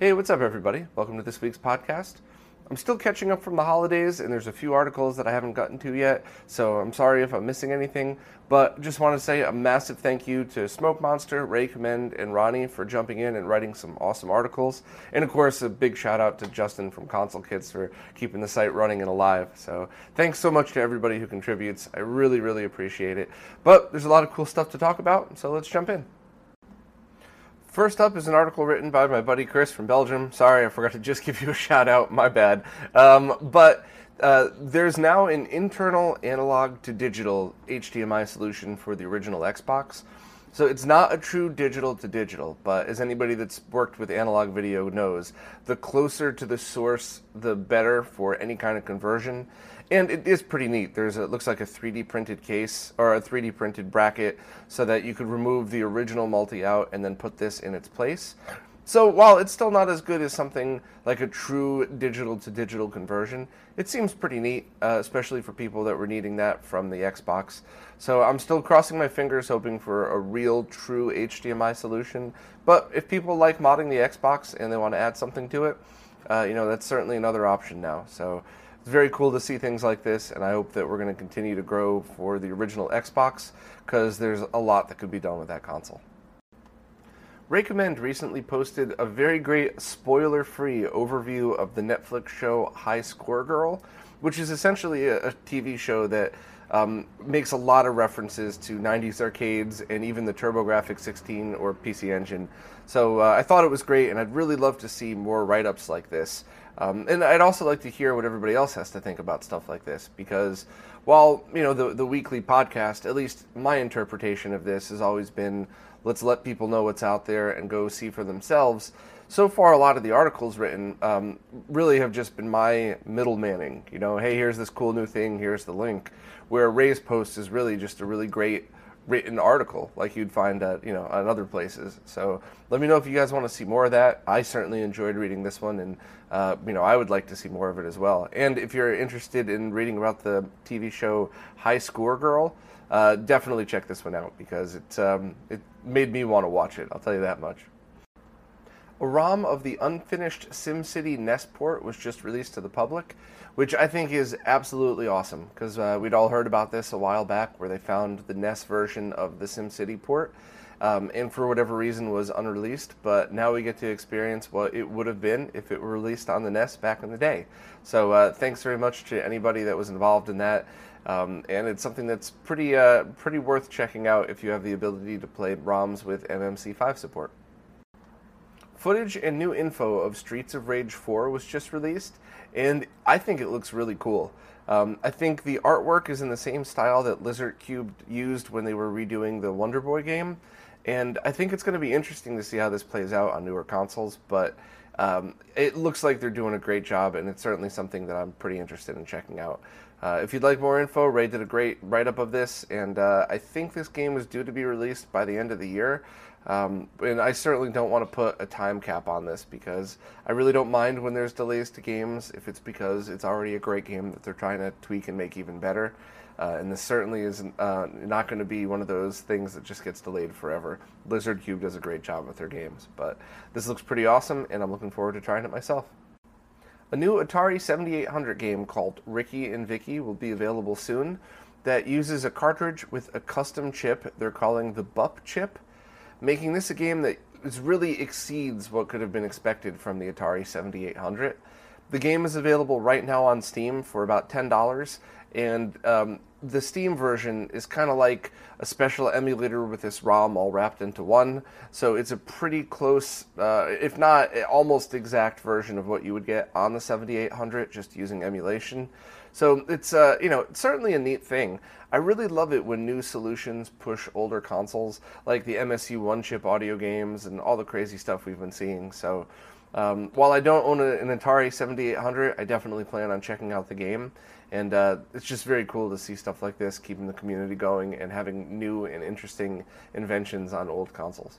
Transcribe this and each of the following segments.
Hey, what's up, everybody? Welcome to this week's podcast. I'm still catching up from the holidays, and there's a few articles that I haven't gotten to yet, so I'm sorry if I'm missing anything. But just want to say a massive thank you to Smoke Monster, Ray Commend, and Ronnie for jumping in and writing some awesome articles. And of course, a big shout out to Justin from Console Kits for keeping the site running and alive. So thanks so much to everybody who contributes. I really, really appreciate it. But there's a lot of cool stuff to talk about, so let's jump in. First up is an article written by my buddy Chris from Belgium. Sorry, I forgot to just give you a shout out. My bad. Um, but uh, there's now an internal analog to digital HDMI solution for the original Xbox. So it's not a true digital to digital, but as anybody that's worked with analog video knows, the closer to the source, the better for any kind of conversion. And it is pretty neat. There's a, it looks like a 3D printed case or a 3D printed bracket so that you could remove the original multi out and then put this in its place. So while it's still not as good as something like a true digital to digital conversion, it seems pretty neat, uh, especially for people that were needing that from the Xbox. So I'm still crossing my fingers, hoping for a real, true HDMI solution. But if people like modding the Xbox and they want to add something to it, uh, you know that's certainly another option now. So it's very cool to see things like this, and I hope that we're going to continue to grow for the original Xbox because there's a lot that could be done with that console. Recommend recently posted a very great spoiler free overview of the Netflix show High Score Girl, which is essentially a, a TV show that um, makes a lot of references to 90s arcades and even the TurboGrafx 16 or PC Engine. So uh, I thought it was great, and I'd really love to see more write ups like this. Um, and I'd also like to hear what everybody else has to think about stuff like this because while you know the the weekly podcast, at least my interpretation of this has always been let's let people know what's out there and go see for themselves. So far, a lot of the articles written um, really have just been my middlemaning. You know, hey, here's this cool new thing, here's the link. Where Ray's post is really just a really great written article like you'd find at you know on other places. So let me know if you guys want to see more of that. I certainly enjoyed reading this one, and uh, you know I would like to see more of it as well. And if you're interested in reading about the TV show High Score Girl, uh, definitely check this one out because it um, it made me want to watch it. I'll tell you that much. A ROM of the unfinished SimCity NES port was just released to the public, which I think is absolutely awesome because uh, we'd all heard about this a while back where they found the NES version of the SimCity port. Um, and for whatever reason was unreleased, but now we get to experience what it would have been if it were released on the NES back in the day. So uh, thanks very much to anybody that was involved in that, um, and it's something that's pretty uh, pretty worth checking out if you have the ability to play ROMs with MMC5 support. Footage and new info of Streets of Rage 4 was just released, and I think it looks really cool. Um, I think the artwork is in the same style that Lizardcube used when they were redoing the Wonder Boy game, and I think it's going to be interesting to see how this plays out on newer consoles. But um, it looks like they're doing a great job, and it's certainly something that I'm pretty interested in checking out. Uh, if you'd like more info, Ray did a great write up of this, and uh, I think this game is due to be released by the end of the year. Um, and I certainly don't want to put a time cap on this because I really don't mind when there's delays to games if it's because it's already a great game that they're trying to tweak and make even better. Uh, and this certainly is uh, not going to be one of those things that just gets delayed forever. Lizardcube does a great job with their games, but this looks pretty awesome, and I'm looking forward to trying it myself. A new Atari 7800 game called Rikki and Vikki will be available soon that uses a cartridge with a custom chip they're calling the BUP chip making this a game that really exceeds what could have been expected from the Atari 7800. The game is available right now on Steam for about ten dollars, and um, the Steam version is kind of like a special emulator with this ROM all wrapped into one. So it's a pretty close, uh, if not almost exact version of what you would get on the 7800 just using emulation. So it's uh, you know certainly a neat thing. I really love it when new solutions push older consoles like the MSU one chip audio games and all the crazy stuff we've been seeing. So um, while I don't own an Atari 7800, I definitely plan on checking out the game. And uh, it's just very cool to see stuff like this, keeping the community going and having new and interesting inventions on old consoles.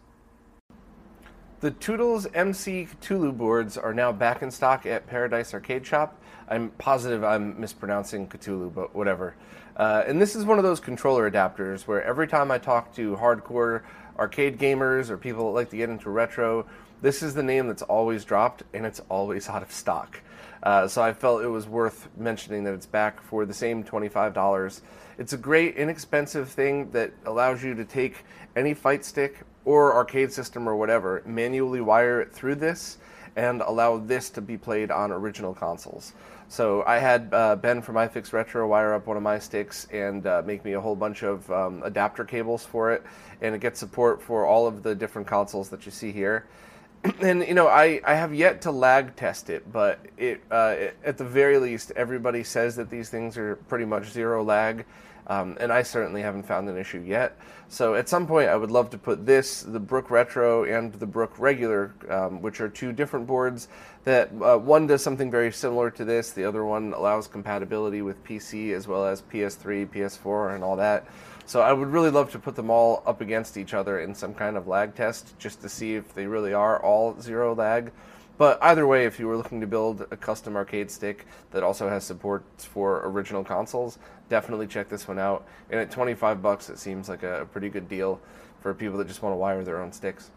The Toodles MC Cthulhu boards are now back in stock at Paradise Arcade Shop. I'm positive I'm mispronouncing Cthulhu, but whatever. Uh, and this is one of those controller adapters where every time I talk to hardcore arcade gamers or people that like to get into retro, this is the name that's always dropped and it's always out of stock. Uh, so I felt it was worth mentioning that it's back for the same $25. It's a great, inexpensive thing that allows you to take any fight stick or arcade system or whatever, manually wire it through this, and allow this to be played on original consoles. So I had uh, Ben from iFix Retro wire up one of my sticks and uh, make me a whole bunch of um, adapter cables for it, and it gets support for all of the different consoles that you see here. and you know, I, I have yet to lag test it, but it, uh, it, at the very least, everybody says that these things are pretty much zero lag, um, and I certainly haven't found an issue yet. So at some point, I would love to put this, the Brook Retro, and the Brook Regular, um, which are two different boards. That uh, one does something very similar to this. The other one allows compatibility with PC as well as PS3, PS4, and all that. So I would really love to put them all up against each other in some kind of lag test just to see if they really are all zero lag. But either way, if you were looking to build a custom arcade stick that also has support for original consoles, definitely check this one out. And at 25 bucks, it seems like a pretty good deal for people that just want to wire their own sticks.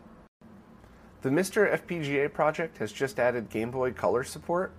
The MiSTer FPGA project has just added Game Boy Color support,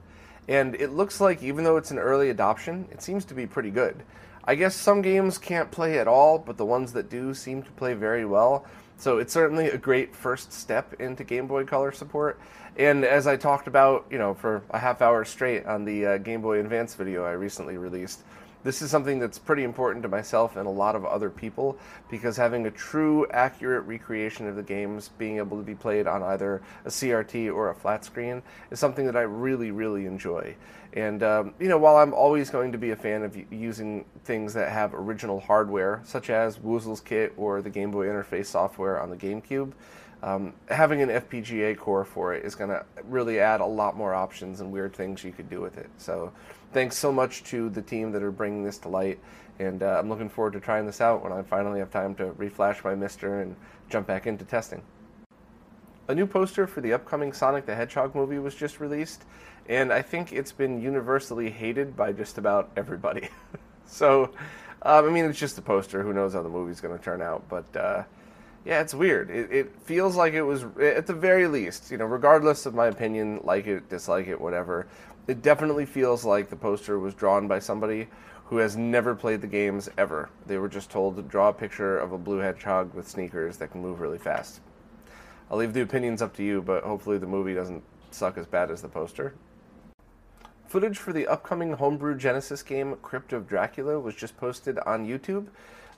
and it looks like even though it's an early adoption, it seems to be pretty good. I guess some games can't play at all, but the ones that do seem to play very well. So it's certainly a great first step into Game Boy Color support. And as I talked about, you know, for a half hour straight on the uh, Game Boy Advance video I recently released, this is something that's pretty important to myself and a lot of other people because having a true, accurate recreation of the games being able to be played on either a CRT or a flat screen is something that I really, really enjoy. And, um, you know, while I'm always going to be a fan of using things that have original hardware, such as Woozle's Kit or the Game Boy interface software on the GameCube, um, having an FPGA core for it is going to really add a lot more options and weird things you could do with it. So, thanks so much to the team that are bringing this to light, and uh, I'm looking forward to trying this out when I finally have time to reflash my MiSTer and jump back into testing. A new poster for the upcoming Sonic the Hedgehog movie was just released, and I think it's been universally hated by just about everybody. so, um, I mean, it's just a poster. Who knows how the movie's going to turn out? But uh, yeah, it's weird. It, it, feels like it was, at the very least, you know, regardless of my opinion, like it, dislike it, whatever, it definitely feels like the poster was drawn by somebody who has never played the games ever. They were just told to draw a picture of a blue hedgehog with sneakers that can move really fast. I'll leave the opinions up to you, but hopefully the movie doesn't suck as bad as the poster. Footage for the upcoming homebrew Genesis game Crypt of Dracula was just posted on YouTube.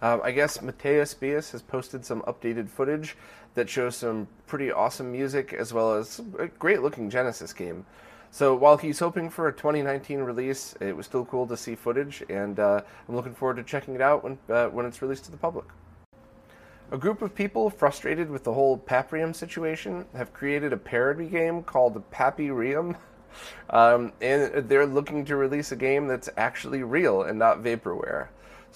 Um, I guess Mateus Bias has posted some updated footage that shows some pretty awesome music as well as a great looking Genesis game. So while he's hoping for a 2019 release, it was still cool to see footage, and uh, I'm looking forward to checking it out when uh, when it's released to the public. A group of people frustrated with the whole Paprium situation have created a parody game called Papyrium, um, and they're looking to release a game that's actually real and not vaporware.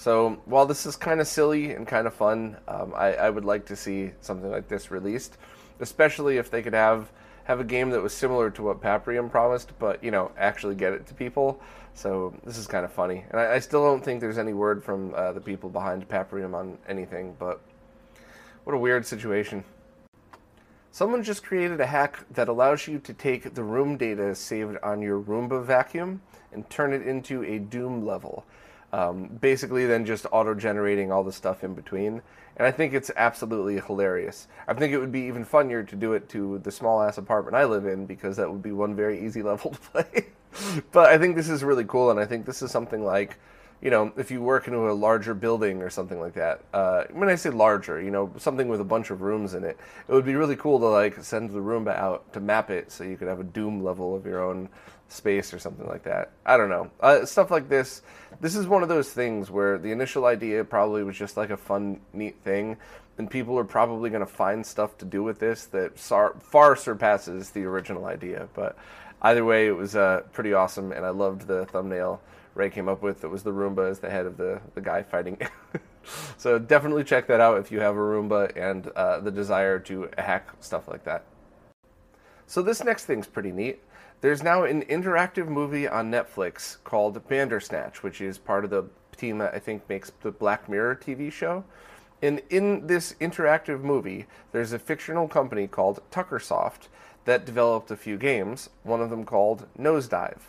So while this is kind of silly and kind of fun, um, I, I, would like to see something like this released, especially if they could have have a game that was similar to what Paprium promised, but you know actually get it to people. So this is kind of funny, and I, I still don't think there's any word from uh, the people behind Paprium on anything. But what a weird situation. Someone just created a hack that allows you to take the room data saved on your Roomba vacuum and turn it into a Doom level. Um, basically, then just auto generating all the stuff in between. And I think it's absolutely hilarious. I think it would be even funnier to do it to the small ass apartment I live in because that would be one very easy level to play. but I think this is really cool, and I think this is something like you know, if you work into a larger building or something like that. Uh, when I say larger, you know, something with a bunch of rooms in it, it would be really cool to like send the Roomba out to map it so you could have a Doom level of your own space or something like that. I don't know. Uh, stuff like this. This is one of those things where the initial idea probably was just like a fun, neat thing, and people are probably going to find stuff to do with this that far, surpasses the original idea. But either way, it was uh, pretty awesome, and I loved the thumbnail Ray came up with. It was the Roomba as the head of the the guy fighting. so definitely check that out if you have a Roomba and uh, the desire to hack stuff like that. So this next thing's pretty neat. There's now an interactive movie on Netflix called Bandersnatch, which is part of the team that I think makes the Black Mirror TV show. And in this interactive movie, there's a fictional company called Tuckersoft that developed a few games, one of them called Nohzdyve.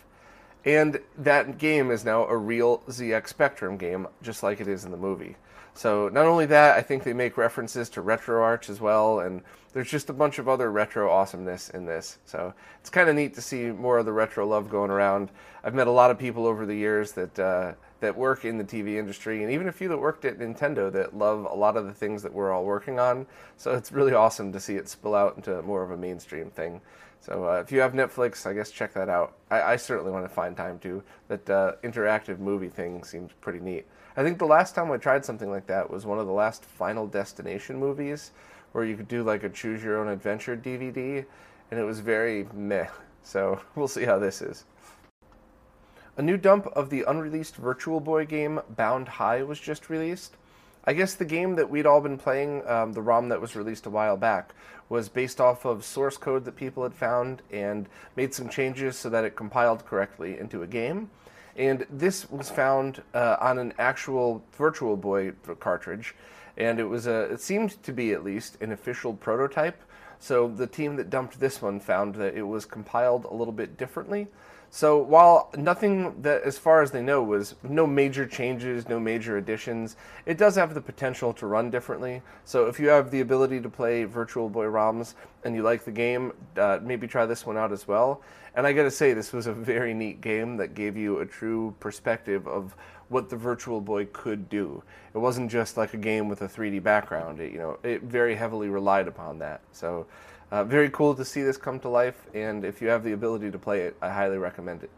And that game is now a real ZX Spectrum game, just like it is in the movie. So not only that, I think they make references to RetroArch as well, and there's just a bunch of other retro awesomeness in this. So it's kind of neat to see more of the retro love going around. I've met a lot of people over the years that uh, that work in the TV industry, and even a few that worked at Nintendo that love a lot of the things that we're all working on. So it's really awesome to see it spill out into more of a mainstream thing. So uh, if you have Netflix, I guess check that out. I, I certainly want to find time to. That uh, interactive movie thing seems pretty neat. I think the last time I tried something like that was one of the last Final Destination movies, where you could do like a choose your own adventure DVD, and it was very meh. So we'll see how this is. A new dump of the unreleased Virtual Boy game Bound High was just released. I guess the game that we'd all been playing, um, the ROM that was released a while back, was based off of source code that people had found and made some changes so that it compiled correctly into a game. And this was found uh, on an actual Virtual Boy cartridge, and it was a, it seemed to be at least an official prototype. So the team that dumped this one found that it was compiled a little bit differently. So while nothing that, as far as they know, was no major changes, no major additions, it does have the potential to run differently. So if you have the ability to play Virtual Boy ROMs and you like the game, uh, maybe try this one out as well. And I got to say, this was a very neat game that gave you a true perspective of what the Virtual Boy could do. It wasn't just like a game with a 3D background. It, you know, it very heavily relied upon that. So. Uh, very cool to see this come to life, and if you have the ability to play it, I highly recommend it.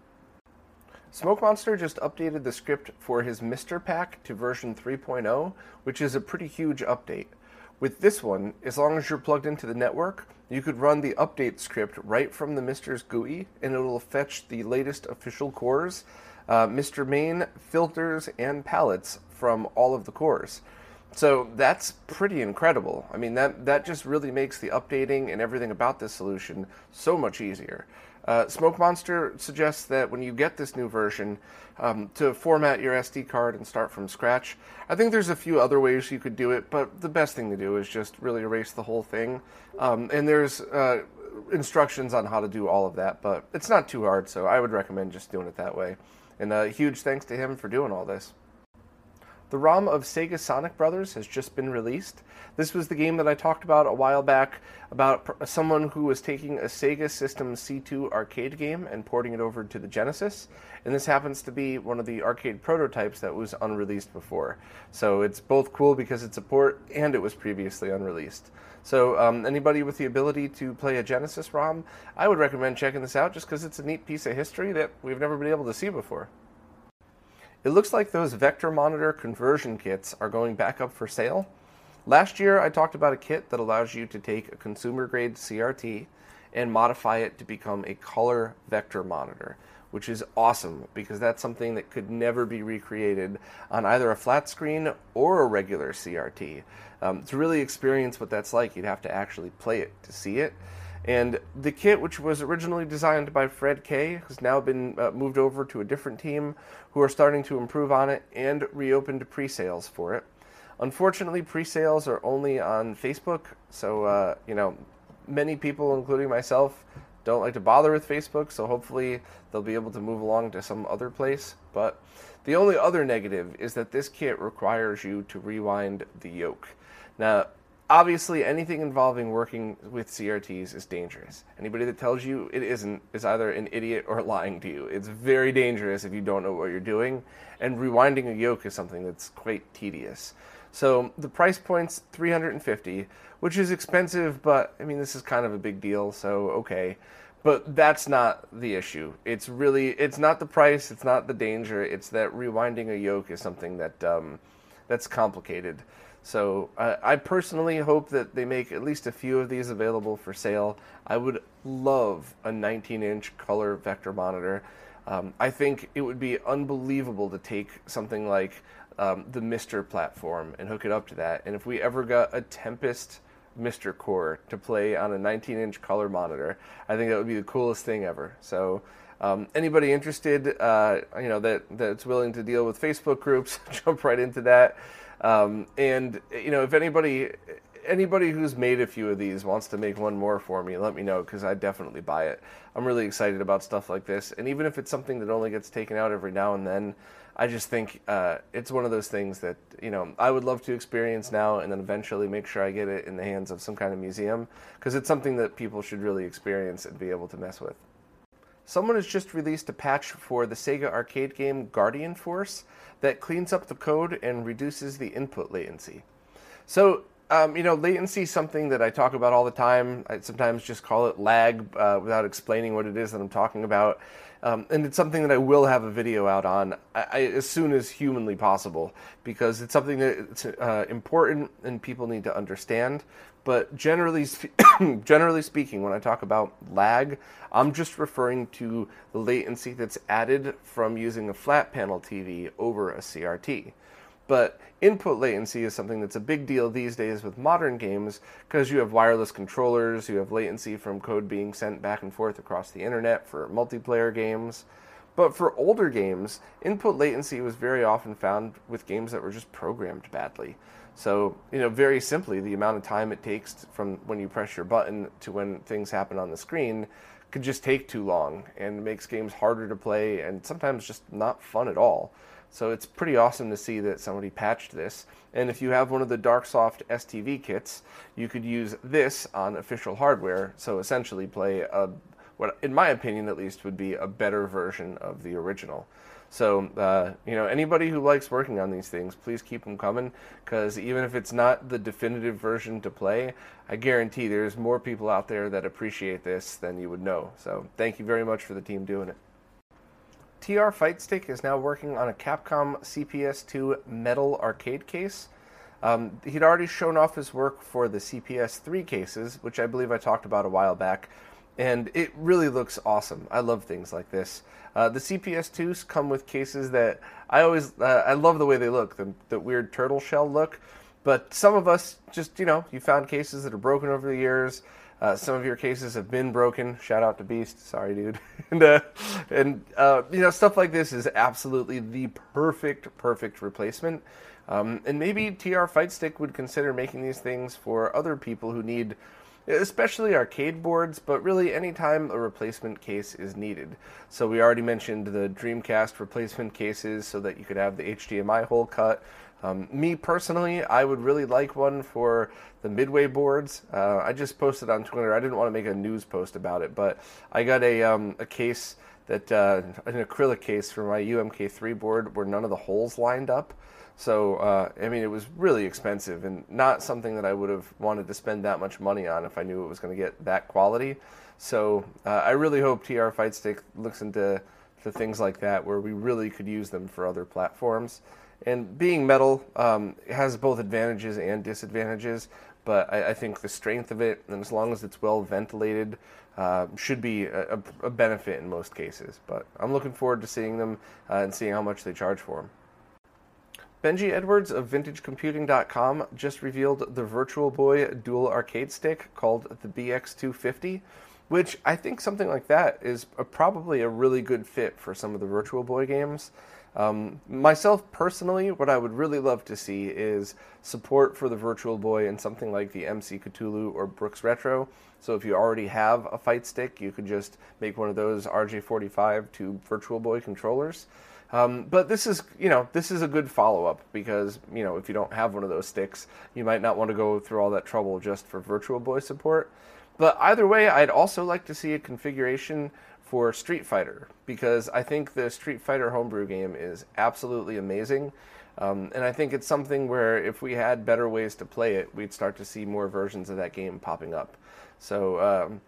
Smoke Monster just updated the script for his MiSTer Pack to version 3.0, which is a pretty huge update. With this one, as long as you're plugged into the network, you could run the update script right from the MiSTer's GUI, and it will fetch the latest official cores, uh, MiSTer Main, filters, and palettes from all of the cores. So that's pretty incredible. I mean, that, that just really makes the updating and everything about this solution so much easier. Uh, Smoke Monster suggests that when you get this new version, um, to format your SD card and start from scratch. I think there's a few other ways you could do it, but the best thing to do is just really erase the whole thing. Um, and there's uh, instructions on how to do all of that, but it's not too hard, so I would recommend just doing it that way. And a uh, huge thanks to him for doing all this. The ROM of Sega Sonic Brothers has just been released. This was the game that I talked about a while back about someone who was taking a Sega System C2 arcade game and porting it over to the Genesis. And this happens to be one of the arcade prototypes that was unreleased before. So it's both cool because it's a port and it was previously unreleased. So um, anybody with the ability to play a Genesis ROM, I would recommend checking this out just because it's a neat piece of history that we've never been able to see before. It looks like those vector monitor conversion kits are going back up for sale. Last year, I talked about a kit that allows you to take a consumer grade CRT and modify it to become a color vector monitor, which is awesome because that's something that could never be recreated on either a flat screen or a regular CRT. Um, to really experience what that's like, you'd have to actually play it to see it. And the kit, which was originally designed by Fred Kay, has now been uh, moved over to a different team who are starting to improve on it and reopened pre sales for it. Unfortunately, pre sales are only on Facebook, so, uh, you know, many people, including myself, don't like to bother with Facebook, so hopefully they'll be able to move along to some other place. But the only other negative is that this kit requires you to rewind the yoke. Now, obviously anything involving working with CRTs is dangerous. Anybody that tells you it isn't is either an idiot or lying to you. It's very dangerous if you don't know what you're doing, and rewinding a yoke is something that's quite tedious. So the price point's 350, which is expensive, but I mean this is kind of a big deal, so okay. But that's not the issue. It's really it's not the price, it's not the danger, it's that rewinding a yoke is something that um, that's complicated. So I personally hope that they make at least a few of these available for sale. I would love a 19-inch color vector monitor. Um, I think it would be unbelievable to take something like um, the MiSTer platform and hook it up to that. And if we ever got a Tempest MiSTer Core to play on a 19-inch color monitor, I think that would be the coolest thing ever. So. Um, anybody interested, uh, you know, that that's willing to deal with Facebook groups, jump right into that. Um, and you know, if anybody anybody who's made a few of these wants to make one more for me, let me know because I definitely buy it. I'm really excited about stuff like this, and even if it's something that only gets taken out every now and then, I just think uh, it's one of those things that you know I would love to experience now, and then eventually make sure I get it in the hands of some kind of museum because it's something that people should really experience and be able to mess with. Someone has just released a patch for the Sega arcade game Guardian Force that cleans up the code and reduces the input latency. So, um, you know, latency is something that I talk about all the time. I sometimes just call it lag uh, without explaining what it is that I'm talking about. Um, and it's something that I will have a video out on I, I, as soon as humanly possible because it's something that's uh, important and people need to understand. But generally, generally speaking, when I talk about lag, I'm just referring to the latency that's added from using a flat panel TV over a CRT. But input latency is something that's a big deal these days with modern games because you have wireless controllers, you have latency from code being sent back and forth across the internet for multiplayer games. But for older games, input latency was very often found with games that were just programmed badly. So, you know, very simply, the amount of time it takes from when you press your button to when things happen on the screen could just take too long and makes games harder to play and sometimes just not fun at all. So it's pretty awesome to see that somebody patched this. And if you have one of the Darksoft STV kits, you could use this on official hardware. So essentially play a, what in my opinion at least would be a better version of the original. So, uh, you know, anybody who likes working on these things, please keep them coming because even if it's not the definitive version to play, I guarantee there's more people out there that appreciate this than you would know. So, thank you very much for the team doing it. TR Fight Stick is now working on a Capcom CPS2 metal arcade case. Um, he'd already shown off his work for the CPS3 cases, which I believe I talked about a while back and it really looks awesome. I love things like this. Uh, the CPS2s come with cases that I always uh, I love the way they look, the, the weird turtle shell look. But some of us just you know you found cases that are broken over the years. Uh, some of your cases have been broken. Shout out to Beast. Sorry, dude. and uh, and uh, you know stuff like this is absolutely the perfect perfect replacement. Um, and maybe TR Fight Stick would consider making these things for other people who need especially arcade boards, but really anytime a replacement case is needed. So we already mentioned the Dreamcast replacement cases so that you could have the HDMI hole cut. Um, me personally, I would really like one for the Midway boards. Uh, I just posted on Twitter. I didn't want to make a news post about it, but I got a um, a case that uh, an acrylic case for my UMK3 board where none of the holes lined up. So, uh, I mean, it was really expensive and not something that I would have wanted to spend that much money on if I knew it was going to get that quality. So, uh, I really hope TR Fight Stick looks into to things like that where we really could use them for other platforms. And being metal um, has both advantages and disadvantages, but I, I, think the strength of it, and as long as it's well ventilated, uh, should be a, a, benefit in most cases. But I'm looking forward to seeing them uh, and seeing how much they charge for them. Benji Edwards of VintageComputing.com just revealed the Virtual Boy dual arcade stick called the BX250, which I think something like that is a, probably a really good fit for some of the Virtual Boy games. Um, myself personally, what I would really love to see is support for the Virtual Boy in something like the MC Cthulhu or Brooks Retro. So if you already have a fight stick, you could just make one of those RJ45 to Virtual Boy controllers. Um, but this is, you know, this is a good follow up because, you know, if you don't have one of those sticks, you might not want to go through all that trouble just for Virtual Boy support. But either way, I'd also like to see a configuration for Street Fighter because I think the Street Fighter homebrew game is absolutely amazing. Um, and I think it's something where if we had better ways to play it, we'd start to see more versions of that game popping up. So, um,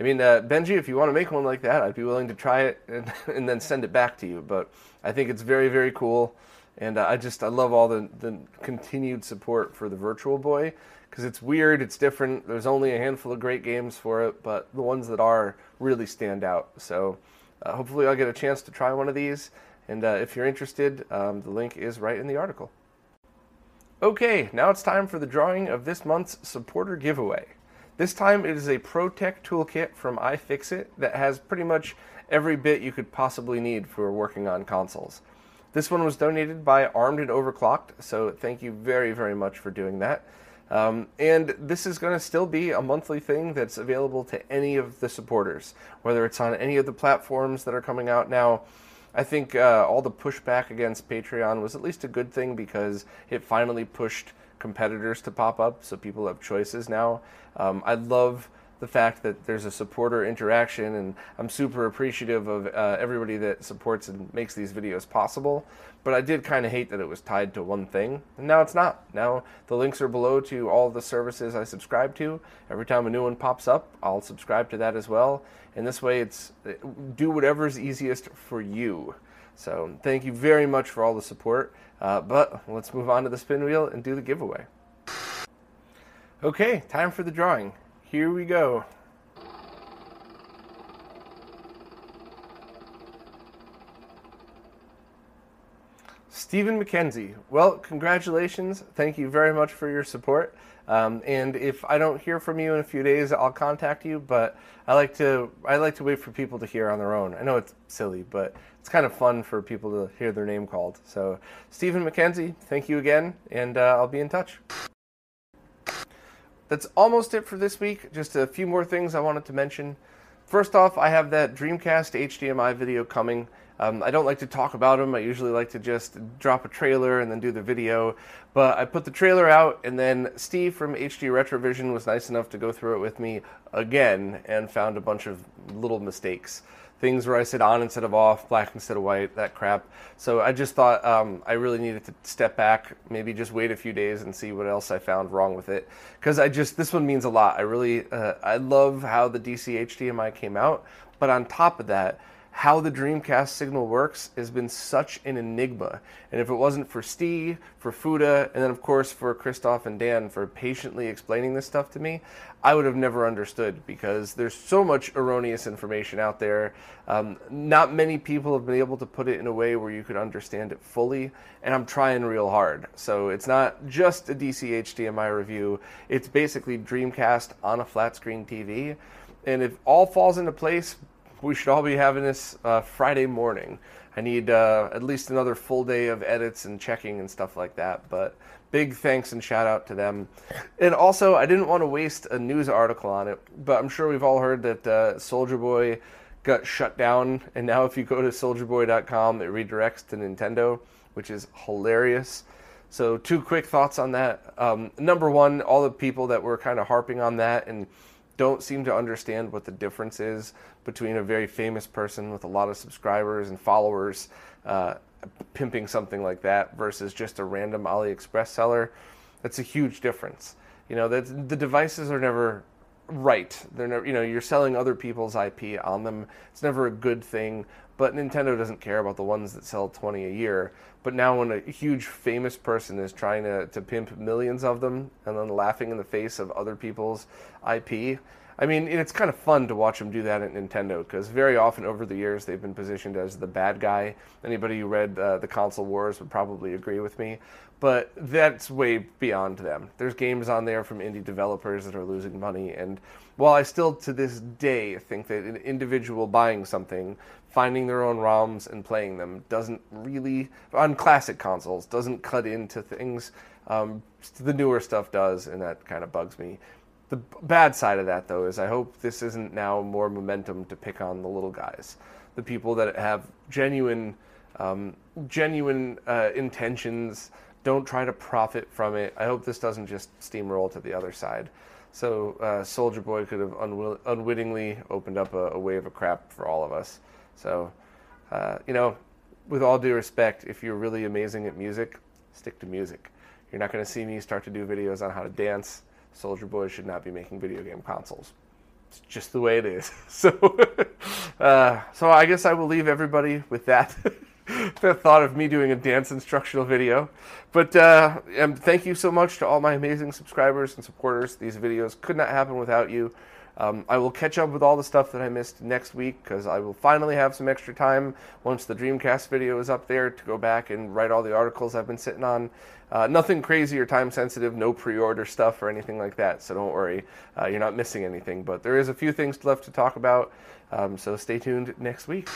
I mean, uh, Benji, if you want to make one like that, I'd be willing to try it and, and then send it back to you. But I think it's very, very cool. And uh, I just, I love all the, the continued support for the Virtual Boy because it's weird, it's different. There's only a handful of great games for it, but the ones that are really stand out. So uh, hopefully, I'll get a chance to try one of these. And uh, if you're interested, um, the link is right in the article. Okay, now it's time for the drawing of this month's supporter giveaway. This time it is a ProTech toolkit from iFixit that has pretty much every bit you could possibly need for working on consoles. This one was donated by Armed and Overclocked, so thank you very, very much for doing that. Um, and this is going to still be a monthly thing that's available to any of the supporters, whether it's on any of the platforms that are coming out now. I think uh, all the pushback against Patreon was at least a good thing because it finally pushed competitors to pop up, so people have choices now. Um, I love the fact that there's a supporter interaction, and I'm super appreciative of uh, everybody that supports and makes these videos possible. But I did kind of hate that it was tied to one thing, and now it's not. Now the links are below to all the services I subscribe to. Every time a new one pops up, I'll subscribe to that as well. And this way, it's do whatever's easiest for you. So thank you very much for all the support. Uh, but let's move on to the spin wheel and do the giveaway. Okay, time for the drawing. Here we go. Stephen McKenzie. Well, congratulations. Thank you very much for your support. Um, and if I don't hear from you in a few days, I'll contact you. But I like to I like to wait for people to hear on their own. I know it's silly, but it's kind of fun for people to hear their name called. So, Stephen McKenzie, thank you again, and uh, I'll be in touch that's almost it for this week. Just a few more things I wanted to mention. First off, I have that Dreamcast HDMI video coming. Um, I don't like to talk about them. I usually like to just drop a trailer and then do the video. But I put the trailer out, and then Steve from HD Retrovision was nice enough to go through it with me again and found a bunch of little mistakes things where I said on instead of off, black instead of white, that crap. So I just thought um, I really needed to step back, maybe just wait a few days and see what else I found wrong with it. Because I just, this one means a lot. I really, uh, I love how the DC HDMI came out. But on top of that, how the Dreamcast signal works has been such an enigma. And if it wasn't for Steve, for Fudoh, and then of course for Christoph and Dan for patiently explaining this stuff to me, I would have never understood because there's so much erroneous information out there. Um, not many people have been able to put it in a way where you could understand it fully, and I'm trying real hard. So it's not just a DC HDMI review, it's basically Dreamcast on a flat screen TV. And if all falls into place, we should all be having this uh, Friday morning. I need uh, at least another full day of edits and checking and stuff like that. But big thanks and shout out to them. And also, I didn't want to waste a news article on it, but I'm sure we've all heard that uh, Soulja Boy got shut down. And now, if you go to soldierboy.com, it redirects to Nintendo, which is hilarious. So, two quick thoughts on that. Um, number one, all the people that were kind of harping on that and don't seem to understand what the difference is between a very famous person with a lot of subscribers and followers uh, pimping something like that versus just a random AliExpress seller. That's a huge difference. You know, that the devices are never right. They're never, you know, you're selling other people's IP on them. It's never a good thing. But Nintendo doesn't care about the ones that sell 20 a year. But now, when a huge famous person is trying to, to pimp millions of them and then laughing in the face of other people's IP, I mean, it's kind of fun to watch them do that at Nintendo because very often over the years they've been positioned as the bad guy. Anybody who read uh, the console wars would probably agree with me, but that's way beyond them. There's games on there from indie developers that are losing money, and while I still to this day think that an individual buying something, finding their own ROMs and playing them doesn't really on classic consoles doesn't cut into things. Um, the newer stuff does, and that kind of bugs me. The bad side of that, though, is I hope this isn't now more momentum to pick on the little guys, the people that have genuine um, genuine uh, intentions. Don't try to profit from it. I hope this doesn't just steamroll to the other side. So uh, Soulja Boy could have unwill- unwittingly opened up a, a, wave of crap for all of us. So, uh, you know, with all due respect, if you're really amazing at music, stick to music. You're not going to see me start to do videos on how to dance. Soulja Boy should not be making video game consoles. It's just the way it is. So, uh, so I guess I will leave everybody with that. the thought of me doing a dance instructional video. But uh, thank you so much to all my amazing subscribers and supporters. These videos could not happen without you. Um, I will catch up with all the stuff that I missed next week because I will finally have some extra time once the Dreamcast video is up there to go back and write all the articles I've been sitting on. Uh, nothing crazy or time sensitive, no pre order stuff or anything like that, so don't worry. Uh, you're not missing anything, but there is a few things left to talk about, um, so stay tuned next week.